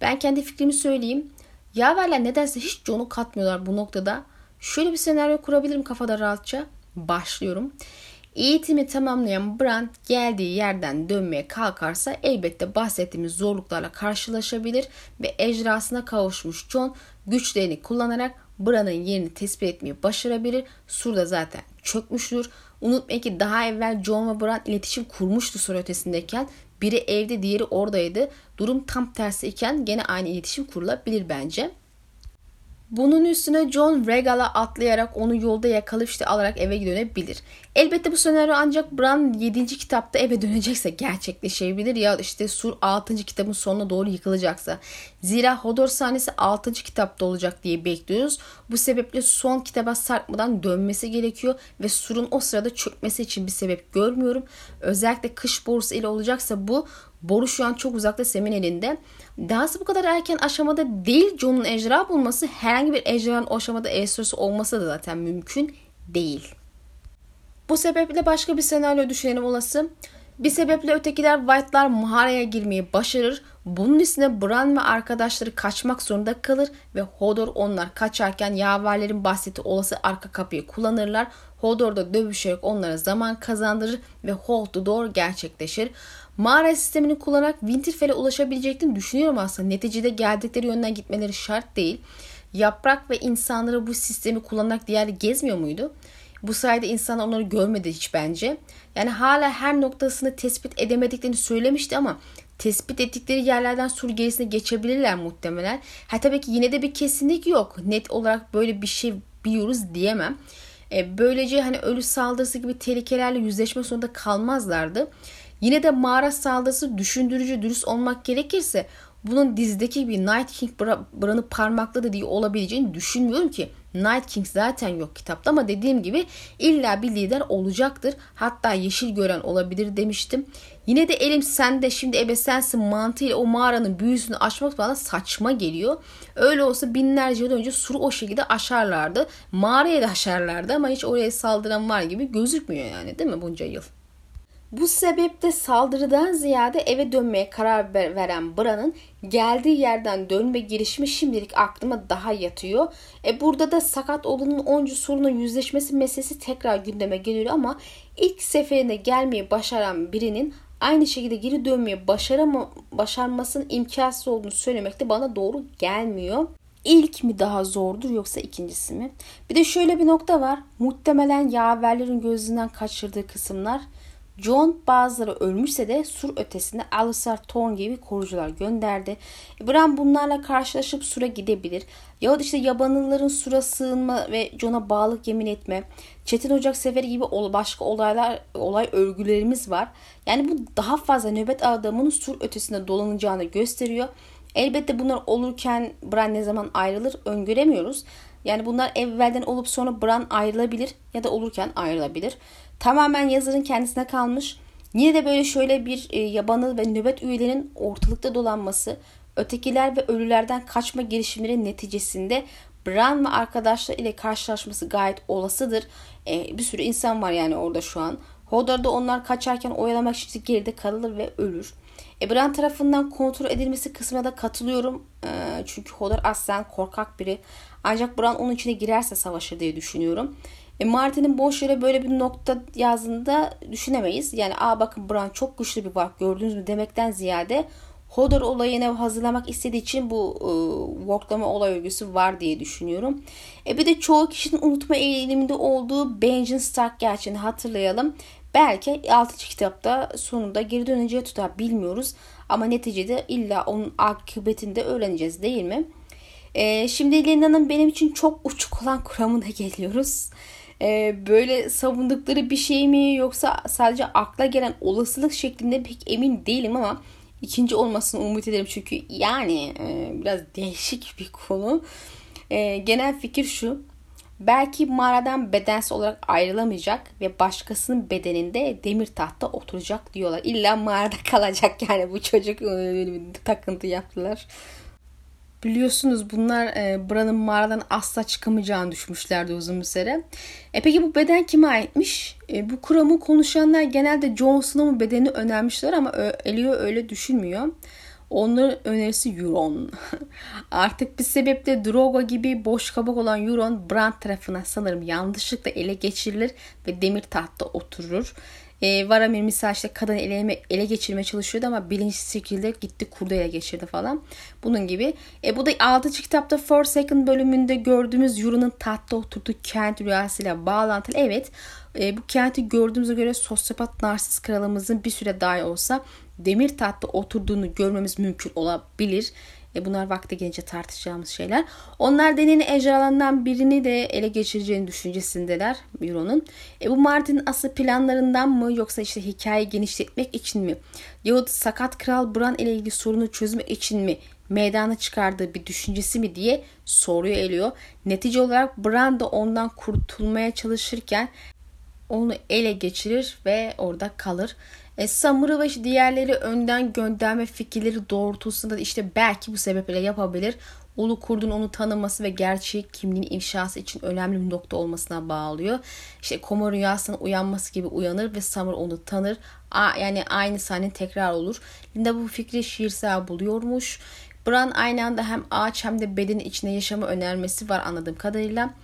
Ben kendi fikrimi söyleyeyim. Yaverler nedense hiç Jon'u katmıyorlar bu noktada. Şöyle bir senaryo kurabilirim kafada rahatça. Başlıyorum. Eğitimi tamamlayan Brand geldiği yerden dönmeye kalkarsa elbette bahsettiğimiz zorluklarla karşılaşabilir ve ejderhasına kavuşmuş John güçlerini kullanarak Bran'ın yerini tespit etmeyi başarabilir. Sur'da zaten çökmüştür. Unutmayın ki daha evvel John ve Bran iletişim kurmuştu sur ötesindeyken biri evde diğeri oradaydı. Durum tam tersi iken gene aynı iletişim kurulabilir bence. Bunun üstüne John Regal'a atlayarak onu yolda yakalayıp işte alarak eve dönebilir. Elbette bu senaryo ancak Bran 7. kitapta eve dönecekse gerçekleşebilir ya işte Sur 6. kitabın sonuna doğru yıkılacaksa. Zira Hodor sahnesi 6. kitapta olacak diye bekliyoruz. Bu sebeple son kitaba sarkmadan dönmesi gerekiyor ve Sur'un o sırada çökmesi için bir sebep görmüyorum. Özellikle kış borusu ile olacaksa bu boru şu an çok uzakta Sem'in elinde. Dahası bu kadar erken aşamada değil Jon'un ejderha bulması herhangi bir ejderhanın o aşamada ejderhası olması da zaten mümkün değil. Bu sebeple başka bir senaryo düşünelim olası. Bir sebeple ötekiler White'lar mağaraya girmeyi başarır. Bunun üstüne Bran ve arkadaşları kaçmak zorunda kalır ve Hodor onlar kaçarken yaverlerin bahsettiği olası arka kapıyı kullanırlar. Hodor da dövüşerek onlara zaman kazandırır ve Hold the Door gerçekleşir. Mağara sistemini kullanarak Winterfell'e ulaşabileceklerini düşünüyorum aslında. Neticede geldikleri yönden gitmeleri şart değil. Yaprak ve insanları bu sistemi kullanarak diğer gezmiyor muydu? Bu sayede insanlar onları görmedi hiç bence. Yani hala her noktasını tespit edemediklerini söylemişti ama tespit ettikleri yerlerden sur gerisine geçebilirler muhtemelen. Ha tabii ki yine de bir kesinlik yok. Net olarak böyle bir şey biliyoruz diyemem. E, böylece hani ölü saldırısı gibi tehlikelerle yüzleşme sonunda kalmazlardı. Yine de mağara saldırısı düşündürücü dürüst olmak gerekirse bunun dizideki bir Night King Bran'ı parmakladı diye olabileceğini düşünmüyorum ki. Night King zaten yok kitapta ama dediğim gibi illa bir lider olacaktır. Hatta yeşil gören olabilir demiştim. Yine de elim sende şimdi ebe sensin mantığıyla o mağaranın büyüsünü aşmak bana saçma geliyor. Öyle olsa binlerce yıl önce suru o şekilde aşarlardı. Mağaraya da aşarlardı ama hiç oraya saldıran var gibi gözükmüyor yani değil mi bunca yıl? Bu sebeple saldırıdan ziyade eve dönmeye karar veren Bran'ın geldiği yerden dönme girişimi şimdilik aklıma daha yatıyor. E burada da sakat olanın oncu sorunun yüzleşmesi meselesi tekrar gündeme geliyor ama ilk seferinde gelmeyi başaran birinin aynı şekilde geri dönmeyi başarama, başarmasının imkansız olduğunu söylemek de bana doğru gelmiyor. İlk mi daha zordur yoksa ikincisi mi? Bir de şöyle bir nokta var. Muhtemelen yaverlerin gözünden kaçırdığı kısımlar John bazıları ölmüşse de sur ötesinde Alisar Thorn gibi korucular gönderdi. Bran bunlarla karşılaşıp sura gidebilir. Yahut işte yabanılların sura sığınma ve John'a bağlılık yemin etme. Çetin Ocak Seferi gibi başka olaylar, olay örgülerimiz var. Yani bu daha fazla nöbet adamının sur ötesinde dolanacağını gösteriyor. Elbette bunlar olurken Bran ne zaman ayrılır öngöremiyoruz. Yani bunlar evvelden olup sonra Bran ayrılabilir ya da olurken ayrılabilir. Tamamen yazarın kendisine kalmış. Yine de böyle şöyle bir e, ve nöbet üyelerinin ortalıkta dolanması, ötekiler ve ölülerden kaçma girişimleri neticesinde Bran ve arkadaşlar ile karşılaşması gayet olasıdır. E, bir sürü insan var yani orada şu an. Hodor'da onlar kaçarken oyalamak için geride kalır ve ölür. E, Bran tarafından kontrol edilmesi kısmına da katılıyorum. E, çünkü Hodor aslen korkak biri. Ancak Bran onun içine girerse savaşır diye düşünüyorum. E, Martin'in boş yere böyle bir nokta yazdığında düşünemeyiz. Yani aa bakın Bran çok güçlü bir varlık gördünüz mü demekten ziyade Hodor olayını hazırlamak istediği için bu e, worklama olay örgüsü var diye düşünüyorum. E bir de çoğu kişinin unutma eğiliminde olduğu Benjen Stark gerçeğini hatırlayalım. Belki 6. kitapta sonunda geri döneceği tutar bilmiyoruz. Ama neticede illa onun akıbetinde öğreneceğiz değil mi? E, şimdi Linda'nın benim için çok uçuk olan kuramına geliyoruz. E, böyle savundukları bir şey mi yoksa sadece akla gelen olasılık şeklinde pek emin değilim ama ikinci olmasını umut ederim çünkü yani e, biraz değişik bir konu. E, genel fikir şu. Belki mağaradan bedensel olarak ayrılamayacak ve başkasının bedeninde demir tahta oturacak diyorlar. İlla mağarada kalacak yani bu çocuk bir takıntı yaptılar. Biliyorsunuz bunlar e, buranın mağaradan asla çıkamayacağını düşmüşlerdi uzun bir süre. E peki bu beden kime aitmiş? E, bu kuramı konuşanlar genelde Jon Snow'un bedenini önermişler ama Elio öyle düşünmüyor. Onların önerisi Euron. Artık bir sebeple Drogo gibi boş kabak olan Euron Bran tarafına sanırım yanlışlıkla ele geçirilir ve demir tahtta oturur. E, Varamir misal işte kadını ele, ele geçirmeye çalışıyordu ama bilinçsiz şekilde gitti kurdu ele geçirdi falan. Bunun gibi. E, bu da 6. kitapta Forsaken bölümünde gördüğümüz Euron'un tahtta oturduğu kent rüyasıyla bağlantılı. Evet e, bu kenti gördüğümüze göre sosyopat narsist kralımızın bir süre dahi olsa demir tahtta oturduğunu görmemiz mümkün olabilir. E bunlar vakti gelince tartışacağımız şeyler. Onlar deneyini ejderhalarından birini de ele geçireceğini düşüncesindeler Euron'un. E bu Martin'in asıl planlarından mı yoksa işte hikayeyi genişletmek için mi? Yahut sakat kral Bran ile ilgili sorunu çözmek için mi meydana çıkardığı bir düşüncesi mi diye soruyor eliyor. Netice olarak Bran da ondan kurtulmaya çalışırken onu ele geçirir ve orada kalır. E, Samura ve diğerleri önden gönderme fikirleri doğrultusunda da işte belki bu sebeple yapabilir. Ulu Kurd'un onu tanıması ve gerçek kimliğin inşası için önemli bir nokta olmasına bağlıyor. İşte Koma rüyasının uyanması gibi uyanır ve Samur onu tanır. A, yani aynı sahne tekrar olur. Linda bu fikri şiirsel buluyormuş. Bran aynı anda hem ağaç hem de bedenin içinde yaşamı önermesi var anladığım kadarıyla.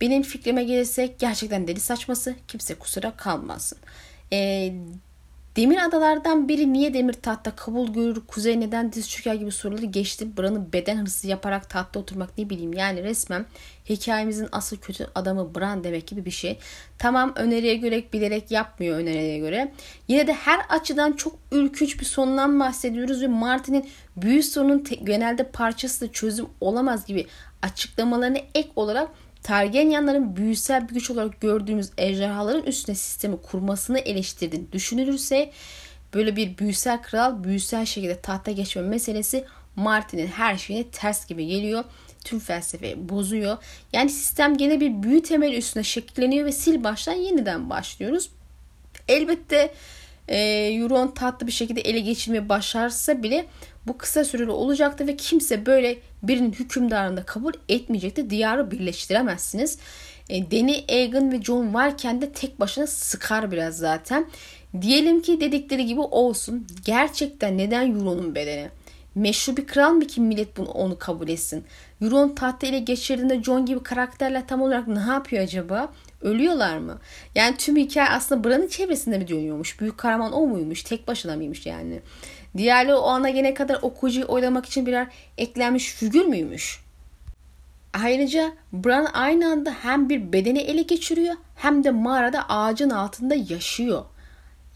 Benim fikrime gelirsek gerçekten deli saçması kimse kusura kalmasın. E, Demir adalardan biri niye demir tahtta kabul görür, kuzey neden diz çöker gibi soruları geçti. Bran'ı beden hırsı yaparak tahtta oturmak ne bileyim yani resmen hikayemizin asıl kötü adamı Bran demek gibi bir şey. Tamam öneriye göre bilerek yapmıyor öneriye göre. Yine de her açıdan çok ürkünç bir sondan bahsediyoruz ve Martin'in büyü sorunun genelde parçası da çözüm olamaz gibi açıklamalarını ek olarak Targaryenların büyüsel bir güç olarak gördüğümüz ejderhaların üstüne sistemi kurmasını eleştirdiğini düşünülürse böyle bir büyüsel kral büyüsel şekilde tahta geçme meselesi Martin'in her şeyine ters gibi geliyor. Tüm felsefeyi bozuyor. Yani sistem gene bir büyü temeli üstüne şekilleniyor ve sil baştan yeniden başlıyoruz. Elbette e, Euron tatlı bir şekilde ele geçirmeye başarsa bile bu kısa süreli olacaktı ve kimse böyle birinin hükümdarını kabul etmeyecekti. Diyarı birleştiremezsiniz. E, Dany, Aegon ve Jon varken de tek başına sıkar biraz zaten. Diyelim ki dedikleri gibi olsun. Gerçekten neden Euron'un bedeni? Meşru bir kral mı ki millet bunu onu kabul etsin? Euron tahta ile geçirdiğinde Jon gibi karakterler tam olarak ne yapıyor acaba? Ölüyorlar mı? Yani tüm hikaye aslında Bran'ın çevresinde mi dönüyormuş? Büyük kahraman o muymuş? Tek başına mıymış yani? Diğerleri o ana gene kadar okuyucuyu oylamak için birer eklenmiş figür müymüş? Ayrıca Bran aynı anda hem bir bedeni ele geçiriyor hem de mağarada ağacın altında yaşıyor.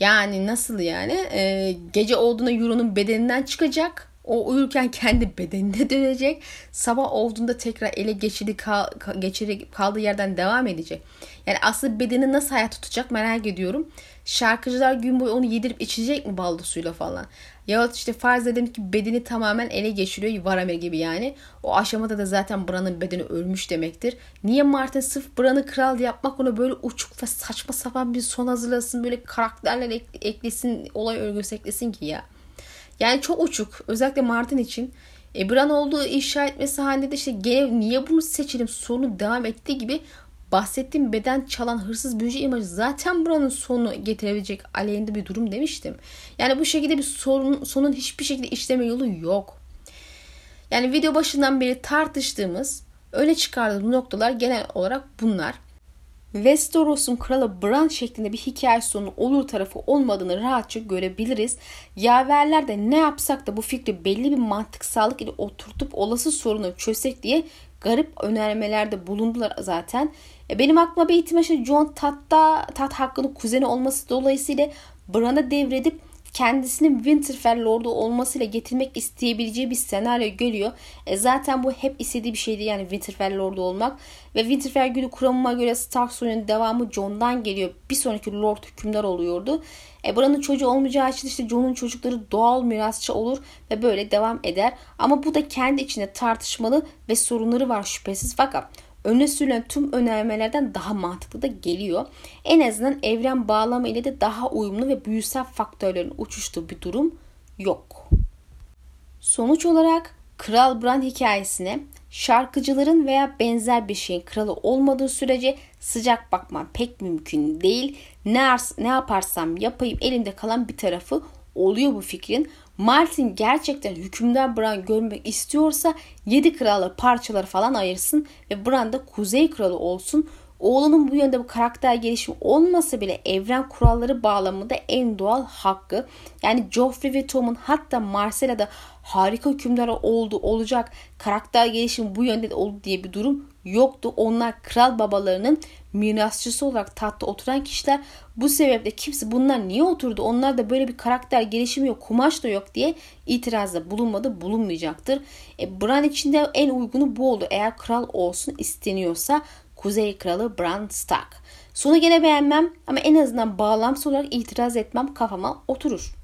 Yani nasıl yani? Ee, gece olduğunda Euron'un bedeninden çıkacak. O uyurken kendi bedenine dönecek. Sabah olduğunda tekrar ele geçirdi, kal, geçirdi kaldığı yerden devam edecek. Yani asıl bedeni nasıl hayat tutacak merak ediyorum. Şarkıcılar gün boyu onu yedirip içecek mi balda suyla falan. Yahut işte farz edelim ki bedeni tamamen ele geçiriyor Varamir gibi yani. O aşamada da zaten Bran'ın bedeni ölmüş demektir. Niye Martin sırf Bran'ı kral yapmak ona böyle uçuk ve saçma sapan bir son hazırlasın böyle karakterler eklesin olay örgüsü eklesin ki ya. Yani çok uçuk özellikle Martin için. E, Bran olduğu inşa etmesi halinde de işte gene niye bunu seçelim sorunu devam ettiği gibi bahsettiğim beden çalan hırsız büyücü imajı zaten buranın sonu getirebilecek aleyhinde bir durum demiştim. Yani bu şekilde bir sorun, sonun hiçbir şekilde işleme yolu yok. Yani video başından beri tartıştığımız, öne çıkardığımız noktalar genel olarak bunlar. Westeros'un kralı Bran şeklinde bir hikaye sonu olur tarafı olmadığını rahatça görebiliriz. Yaverler de ne yapsak da bu fikri belli bir mantıksallık ile oturtup olası sorunu çözsek diye garip önermelerde bulundular zaten. E, benim aklıma bir ihtimal John Tatta, Tat hakkının kuzeni olması dolayısıyla Bran'a devredip kendisinin Winterfell Lord'u olmasıyla getirmek isteyebileceği bir senaryo görüyor. E zaten bu hep istediği bir şeydi yani Winterfell Lord'u olmak. Ve Winterfell günü kuramıma göre Stark soyunun devamı Jon'dan geliyor. Bir sonraki Lord hükümdar oluyordu. E buranın çocuğu olmayacağı için işte Jon'un çocukları doğal mirasçı olur ve böyle devam eder. Ama bu da kendi içinde tartışmalı ve sorunları var şüphesiz. Fakat öne sürülen tüm önermelerden daha mantıklı da geliyor. En azından evren bağlamı ile de daha uyumlu ve büyüsel faktörlerin uçuştuğu bir durum yok. Sonuç olarak Kral Bran hikayesine şarkıcıların veya benzer bir şeyin kralı olmadığı sürece sıcak bakmam pek mümkün değil. Ne, ne yaparsam yapayım elimde kalan bir tarafı oluyor bu fikrin. Martin gerçekten hükümdar Bran görmek istiyorsa 7 kralı parçaları falan ayırsın ve Bran da Kuzey Kralı olsun. Oğlunun bu yönde bu karakter gelişimi olmasa bile evren kuralları bağlamında en doğal hakkı. Yani Joffrey ve Tom'un hatta Marcella'da harika hükümdar oldu olacak karakter gelişimi bu yönde de oldu diye bir durum yoktu. Onlar kral babalarının mirasçısı olarak tahtta oturan kişiler. Bu sebeple kimse bunlar niye oturdu? Onlar da böyle bir karakter gelişimi yok, kumaş da yok diye itirazda bulunmadı, bulunmayacaktır. E, Bran için de en uygunu bu oldu. Eğer kral olsun isteniyorsa Kuzey Kralı Bran Stark. Sonu gene beğenmem ama en azından bağlamsız olarak itiraz etmem kafama oturur.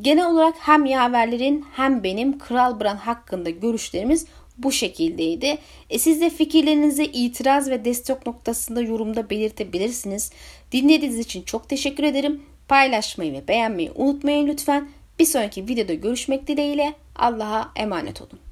Genel olarak hem yaverlerin hem benim Kral Bran hakkında görüşlerimiz bu şekildeydi. E siz de fikirlerinizi itiraz ve destek noktasında yorumda belirtebilirsiniz. Dinlediğiniz için çok teşekkür ederim. Paylaşmayı ve beğenmeyi unutmayın lütfen. Bir sonraki videoda görüşmek dileğiyle Allah'a emanet olun.